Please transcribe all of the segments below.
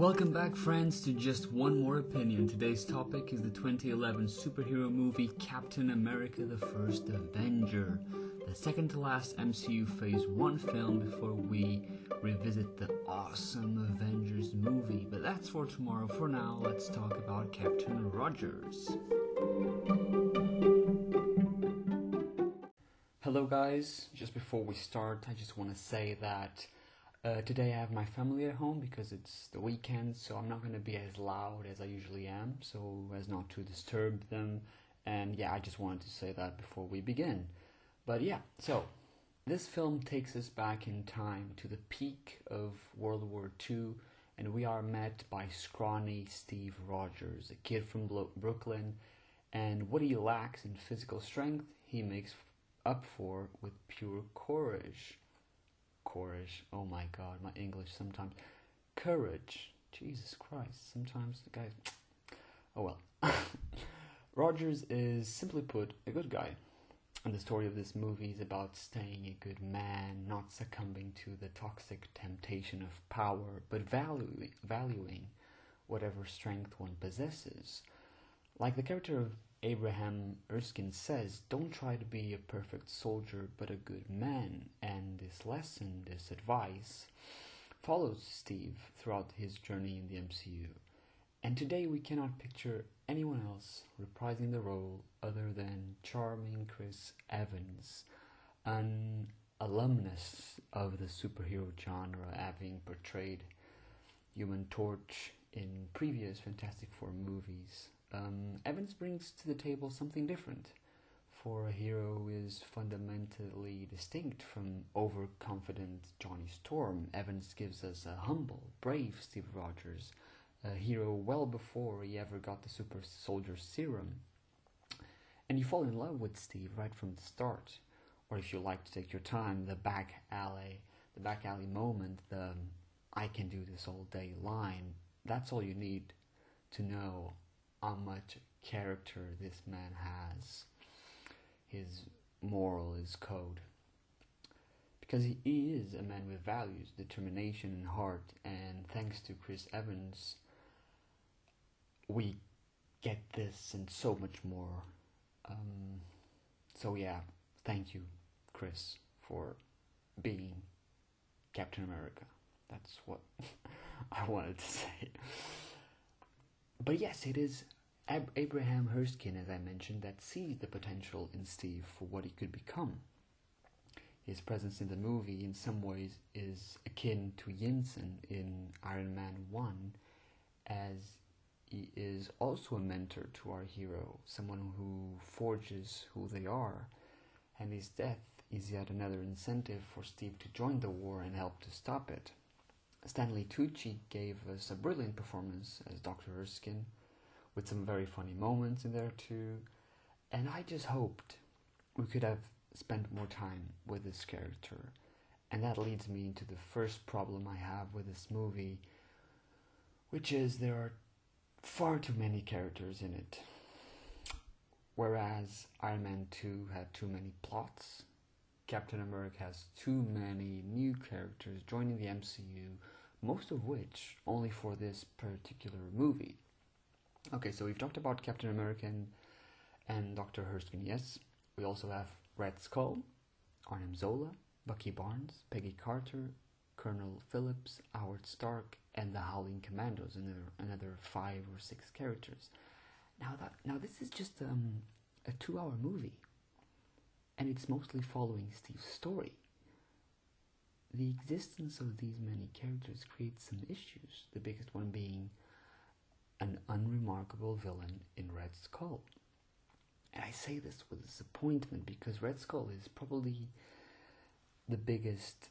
Welcome back, friends, to just one more opinion. Today's topic is the 2011 superhero movie Captain America the First Avenger, the second to last MCU Phase 1 film before we revisit the awesome Avengers movie. But that's for tomorrow. For now, let's talk about Captain Rogers. Hello, guys. Just before we start, I just want to say that uh, today I have my family at home because it's the weekend, so I'm not going to be as loud as I usually am, so as not to disturb them. And yeah, I just wanted to say that before we begin. But yeah, so this film takes us back in time to the peak of World War II, and we are met by scrawny Steve Rogers, a kid from Brooklyn, and what he lacks in physical strength, he makes up for with pure courage courage. Oh my god, my English sometimes. Courage. Jesus Christ. Sometimes the guy. Oh well. Rogers is, simply put, a good guy. And the story of this movie is about staying a good man, not succumbing to the toxic temptation of power, but valuing, valuing whatever strength one possesses. Like the character of Abraham Erskine says, Don't try to be a perfect soldier, but a good man. And this lesson, this advice, follows Steve throughout his journey in the MCU. And today we cannot picture anyone else reprising the role other than charming Chris Evans, an alumnus of the superhero genre, having portrayed Human Torch in previous Fantastic Four movies um, Evans brings to the table something different. For a hero who is fundamentally distinct from overconfident Johnny Storm, Evans gives us a humble, brave Steve Rogers, a hero well before he ever got the super soldier serum. And you fall in love with Steve right from the start. Or if you like to take your time, the back alley, the back alley moment, the I can do this all day line, that's all you need to know how much character this man has, his moral, his code. Because he, he is a man with values, determination, and heart, and thanks to Chris Evans, we get this and so much more. Um, so, yeah, thank you, Chris, for being Captain America. That's what I wanted to say. But yes, it is Ab- Abraham Erskine, as I mentioned, that sees the potential in Steve for what he could become. His presence in the movie, in some ways, is akin to Yinsen in Iron Man 1, as he is also a mentor to our hero, someone who forges who they are, and his death is yet another incentive for Steve to join the war and help to stop it. Stanley Tucci gave us a brilliant performance as Dr. Erskine, with some very funny moments in there too. And I just hoped we could have spent more time with this character. And that leads me into the first problem I have with this movie, which is there are far too many characters in it. Whereas Iron Man 2 had too many plots, Captain America has too many new characters joining the MCU, most of which only for this particular movie. Okay, so we've talked about Captain America and, and Dr. Erskine, yes. We also have Red Skull, Arnim Zola, Bucky Barnes, Peggy Carter, Colonel Phillips, Howard Stark, and the Howling Commandos, another, another five or six characters. Now that now this is just um, a two-hour movie and it's mostly following Steve's story. The existence of these many characters creates some issues, the biggest one being an unremarkable villain in Red Skull. And I say this with disappointment because Red Skull is probably the biggest,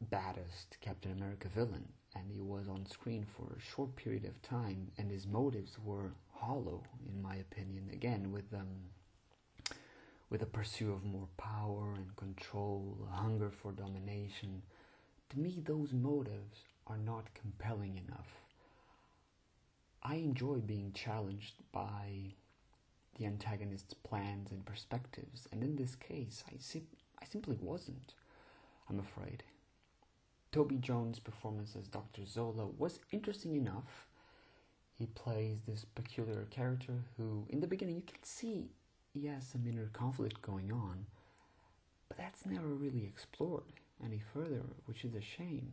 baddest Captain America villain, and he was on screen for a short period of time, and his motives were hollow, in my opinion. Again, with um, with a pursuit of more power and control, a hunger for domination. To me, those motives are not compelling enough. I enjoy being challenged by the antagonist's plans and perspectives, and in this case, I, sim- I simply wasn't, I'm afraid. Toby Jones' performance as Dr. Zola was interesting enough. He plays this peculiar character who, in the beginning, you can see has some inner conflict going on, but that's never really explored any further, which is a shame.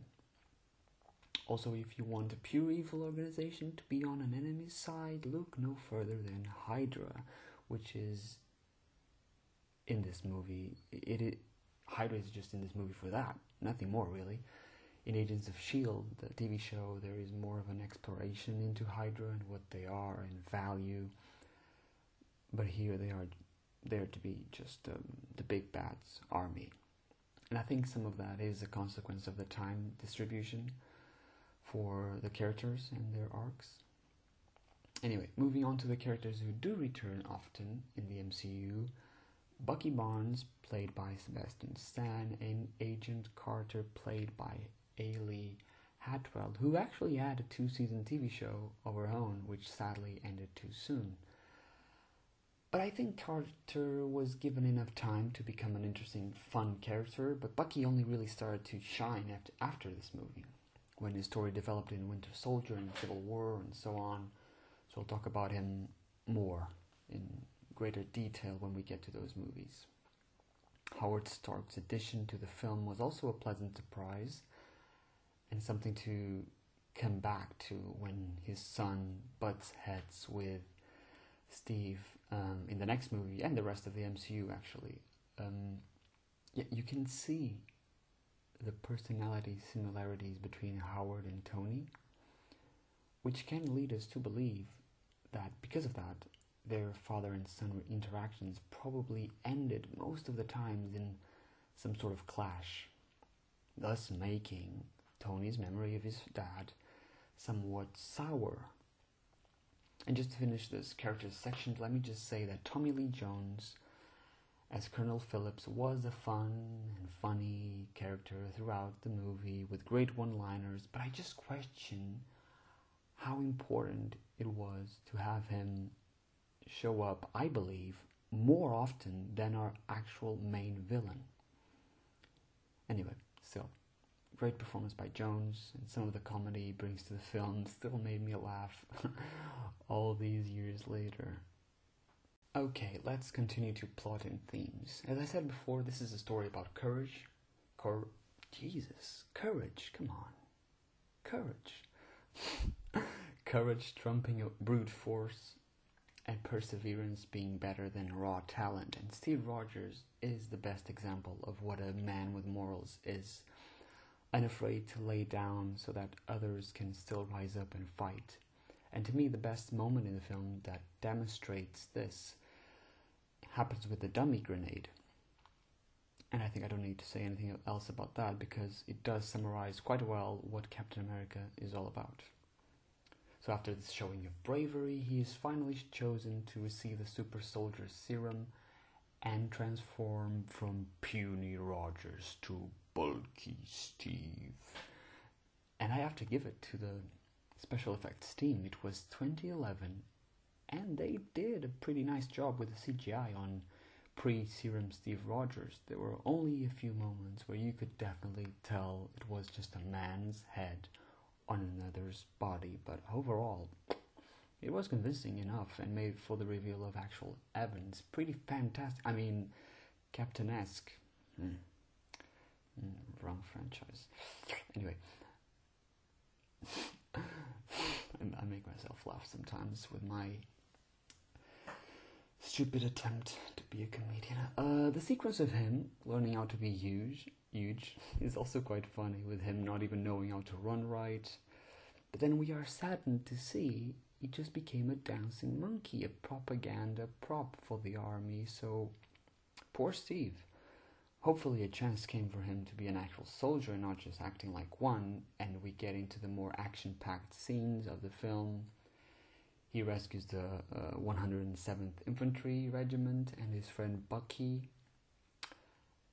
Also, if you want a pure evil organization to be on an enemy's side, look no further than Hydra, which is in this movie. It, it Hydra is just in this movie for that, nothing more really. In Agents of S.H.I.E.L.D., the TV show, there is more of an exploration into Hydra and what they are and value. But here they are there to be just um, the big bad's army. And I think some of that is a consequence of the time distribution for the characters and their arcs. Anyway, moving on to the characters who do return often in the MCU Bucky Barnes, played by Sebastian Stan, and Agent Carter, played by Hayley Atwell, who actually had a two season TV show of her own, which sadly ended too soon. But I think Carter was given enough time to become an interesting, fun character, but Bucky only really started to shine after, after this movie when his story developed in Winter Soldier and Civil War and so on. So I'll talk about him more in greater detail when we get to those movies. Howard Stark's addition to the film was also a pleasant surprise and something to come back to when his son butts heads with Steve um, in the next movie and the rest of the MCU actually. Um, yeah, you can see the personality similarities between Howard and Tony, which can lead us to believe that because of that, their father and son interactions probably ended most of the times in some sort of clash, thus making Tony's memory of his dad somewhat sour. And just to finish this character section, let me just say that Tommy Lee Jones as Colonel Phillips was a fun and funny character throughout the movie with great one liners, but I just question how important it was to have him show up, I believe, more often than our actual main villain. Anyway, still, great performance by Jones, and some of the comedy he brings to the film still made me laugh all these years later. Okay, let's continue to plot and themes. As I said before, this is a story about courage. Cor- Jesus, courage, come on. Courage. courage trumping brute force and perseverance being better than raw talent. And Steve Rogers is the best example of what a man with morals is. Unafraid to lay down so that others can still rise up and fight. And to me, the best moment in the film that demonstrates this happens with the dummy grenade. And I think I don't need to say anything else about that because it does summarize quite well what Captain America is all about. So, after this showing of bravery, he is finally chosen to receive the super soldier serum and transform from puny Rogers to bulky Steve. And I have to give it to the special effects team. It was 2011 and they did a pretty nice job with the CGI on pre Serum Steve Rogers. There were only a few moments where you could definitely tell it was just a man's head on another's body, but overall, it was convincing enough and made for the reveal of actual Evans pretty fantastic. I mean, Captain esque. Mm. Mm, wrong franchise. Anyway. I make myself laugh sometimes with my stupid attempt to be a comedian. Uh, the sequence of him learning how to be huge, huge, is also quite funny. With him not even knowing how to run right, but then we are saddened to see he just became a dancing monkey, a propaganda prop for the army. So poor Steve. Hopefully, a chance came for him to be an actual soldier, and not just acting like one, and we get into the more action packed scenes of the film he rescues the uh, 107th Infantry Regiment and his friend Bucky.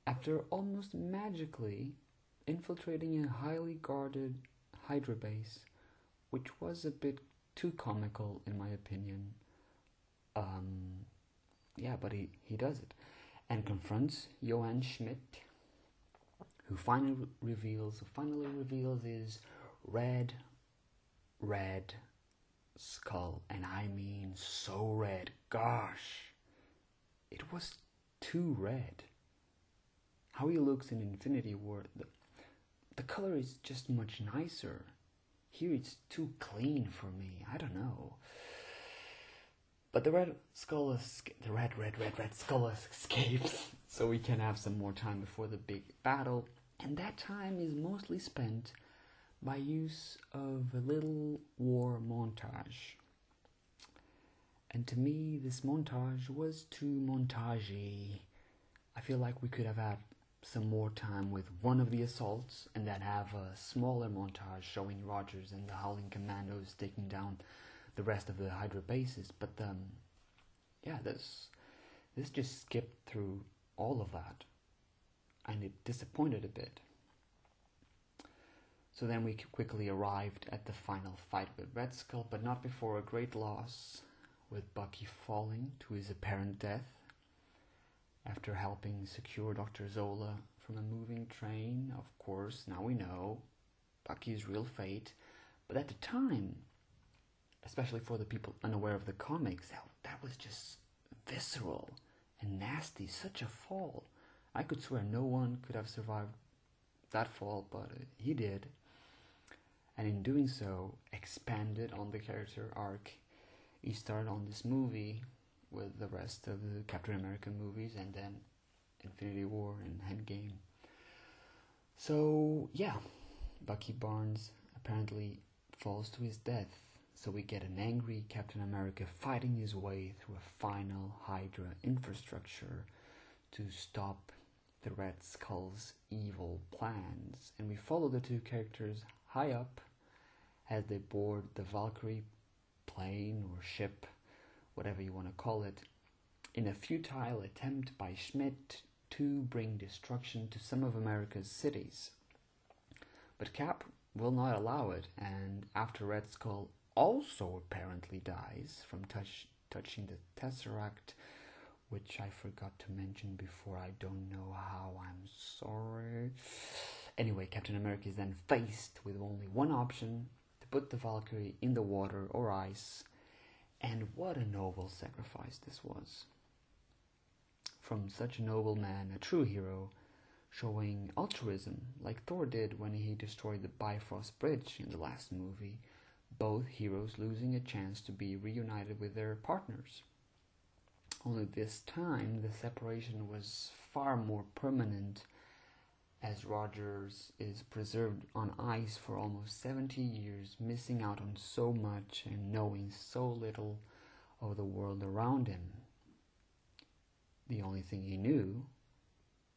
After almost magically infiltrating a highly guarded Hydra base, which was a bit too comical in my opinion. Um, yeah, but he, he does it and confronts Johann Schmidt, who finally reveals, finally reveals his Red, Red Skull, and I mean so red. Gosh, it was too red. How he looks in Infinity War, the, the color is just much nicer. Here it's too clean for me. I don't know. But the red skull, the red, red, red, red skull escapes, so we can have some more time before the big battle. And that time is mostly spent by use of a little war montage. And to me, this montage was too montagey. I feel like we could have had some more time with one of the assaults and then have a smaller montage showing Rogers and the Howling Commandos taking down the rest of the Hydra bases. But um, yeah, this this just skipped through all of that, and it disappointed a bit. So then we quickly arrived at the final fight with Red Skull, but not before a great loss, with Bucky falling to his apparent death after helping secure Dr. Zola from a moving train. Of course, now we know Bucky's real fate, but at the time, especially for the people unaware of the comics, that, that was just visceral and nasty. Such a fall. I could swear no one could have survived that fall, but uh, he did. And in doing so, expanded on the character arc he started on this movie with the rest of the Captain America movies and then Infinity War and Endgame. So, yeah, Bucky Barnes apparently falls to his death. So we get an angry Captain America fighting his way through a final Hydra infrastructure to stop the Red Skull's evil plans. And we follow the two characters high up as they board the Valkyrie plane or ship, whatever you want to call it, in a futile attempt by Schmidt to bring destruction to some of America's cities. But Cap will not allow it, and after Red Skull also apparently dies from touch, touching the Tesseract, which I forgot to mention before. I don't know how. I'm sorry. Anyway, Captain America is then faced with only one option to put the Valkyrie in the water or ice. And what a noble sacrifice this was. From such a noble man, a true hero, showing altruism like Thor did when he destroyed the Bifrost Bridge in the last movie, both heroes losing a chance to be reunited with their partners. Only this time the separation was far more permanent as Rogers is preserved on ice for almost 70 years, missing out on so much and knowing so little of the world around him. The only thing he knew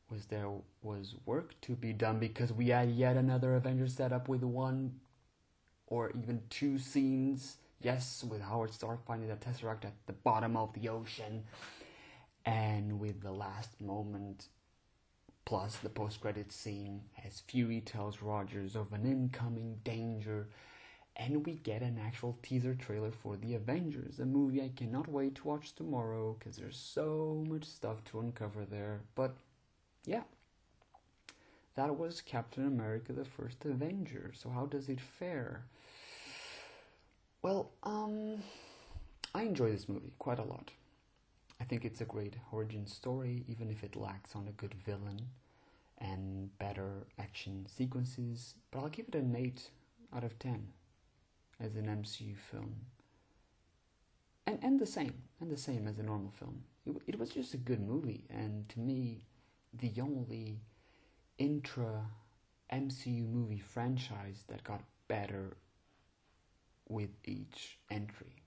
was there was work to be done because we had yet another Avengers setup with one or even two scenes. Yes, with Howard Stark finding the Tesseract at the bottom of the ocean, and with the last moment plus the post credit scene as Fury tells Rogers of an incoming danger. And we get an actual teaser trailer for The Avengers, a movie I cannot wait to watch tomorrow because there's so much stuff to uncover there. But yeah, that was Captain America the First Avenger. So, how does it fare? Well, um, I enjoy this movie quite a lot. I think it's a great origin story, even if it lacks on a good villain and better action sequences. But I'll give it an 8 out of 10 as an MCU film. And, and the same, and the same as a normal film. It, it was just a good movie, and to me, the only intra MCU movie franchise that got better with each entry.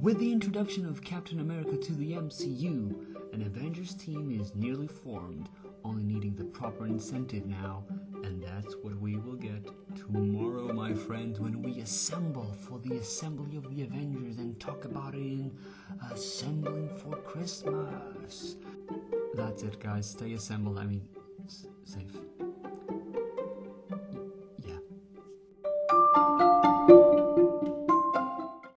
With the introduction of Captain America to the MCU, an Avengers team is nearly formed, only needing the proper incentive now, and that's what we will get tomorrow, my friends, when we assemble for the assembly of the Avengers and talk about it in Assembling for Christmas. That's it, guys. Stay assembled. I mean, safe.